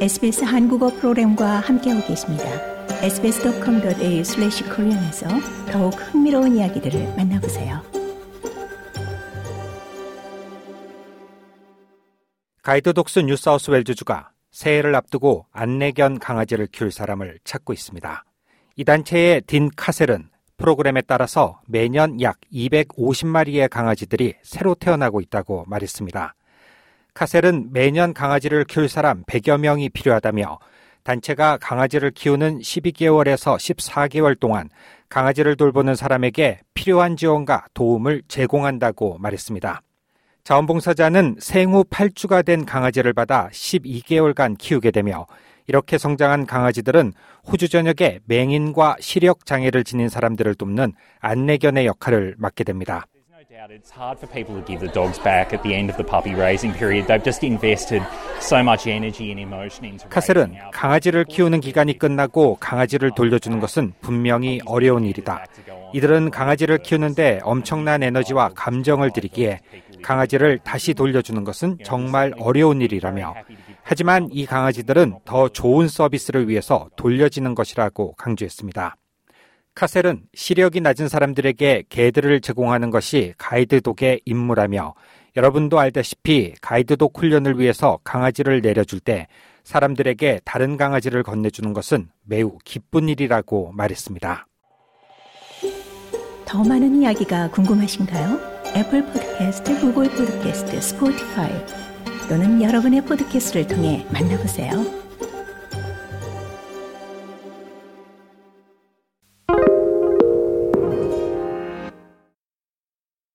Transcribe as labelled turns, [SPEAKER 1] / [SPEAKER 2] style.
[SPEAKER 1] SBS 한국어 프로그램과 함께하고 계십니다. sbs.com.au/korean에서 더욱 흥미로운 이야기들을 만나보세요.
[SPEAKER 2] 가이드 독스 뉴사우스웰즈주가 새해를 앞두고 안내견 강아지를 키울 사람을 찾고 있습니다. 이 단체의 딘 카셀은 프로그램에 따라서 매년 약 250마리의 강아지들이 새로 태어나고 있다고 말했습니다. 카셀은 매년 강아지를 키울 사람 100여 명이 필요하다며 단체가 강아지를 키우는 12개월에서 14개월 동안 강아지를 돌보는 사람에게 필요한 지원과 도움을 제공한다고 말했습니다. 자원봉사자는 생후 8주가 된 강아지를 받아 12개월간 키우게 되며 이렇게 성장한 강아지들은 호주 전역에 맹인과 시력 장애를 지닌 사람들을 돕는 안내견의 역할을 맡게 됩니다. It's hard for people to give the dogs back at the end of the puppy raising period. They've just invested so much energy and emotion into 카셀은 강아지를 키우는 기간이 끝나고 강아지를 돌려주는 것은 분명히 어려운 일이다. 이들은 강아지를 키우는데 엄청난 에너지와 감정을 들이기에 강아지를 다시 돌려주는 것은 정말 어려운 일이라며 하지만 이 강아지들은 더 좋은 서비스를 위해서 돌려지는 것이라고 강조했습니다. 카셀은 시력이 낮은 사람들에게 개들을 제공하는 것이 guide dog의 임무라며 여러분도 알다시피 guide dog 훈련을 위해서 강아지를 내려줄 때 사람들에게 다른 강아지를 건네주는 것은 매우 기쁜 일이라고 말했습니다.
[SPEAKER 1] 더 많은 이야기가 궁금하신가요? Apple Podcast, Google Podcast, Spotify 또는 여러분의 podcast를 통해 만나보세요.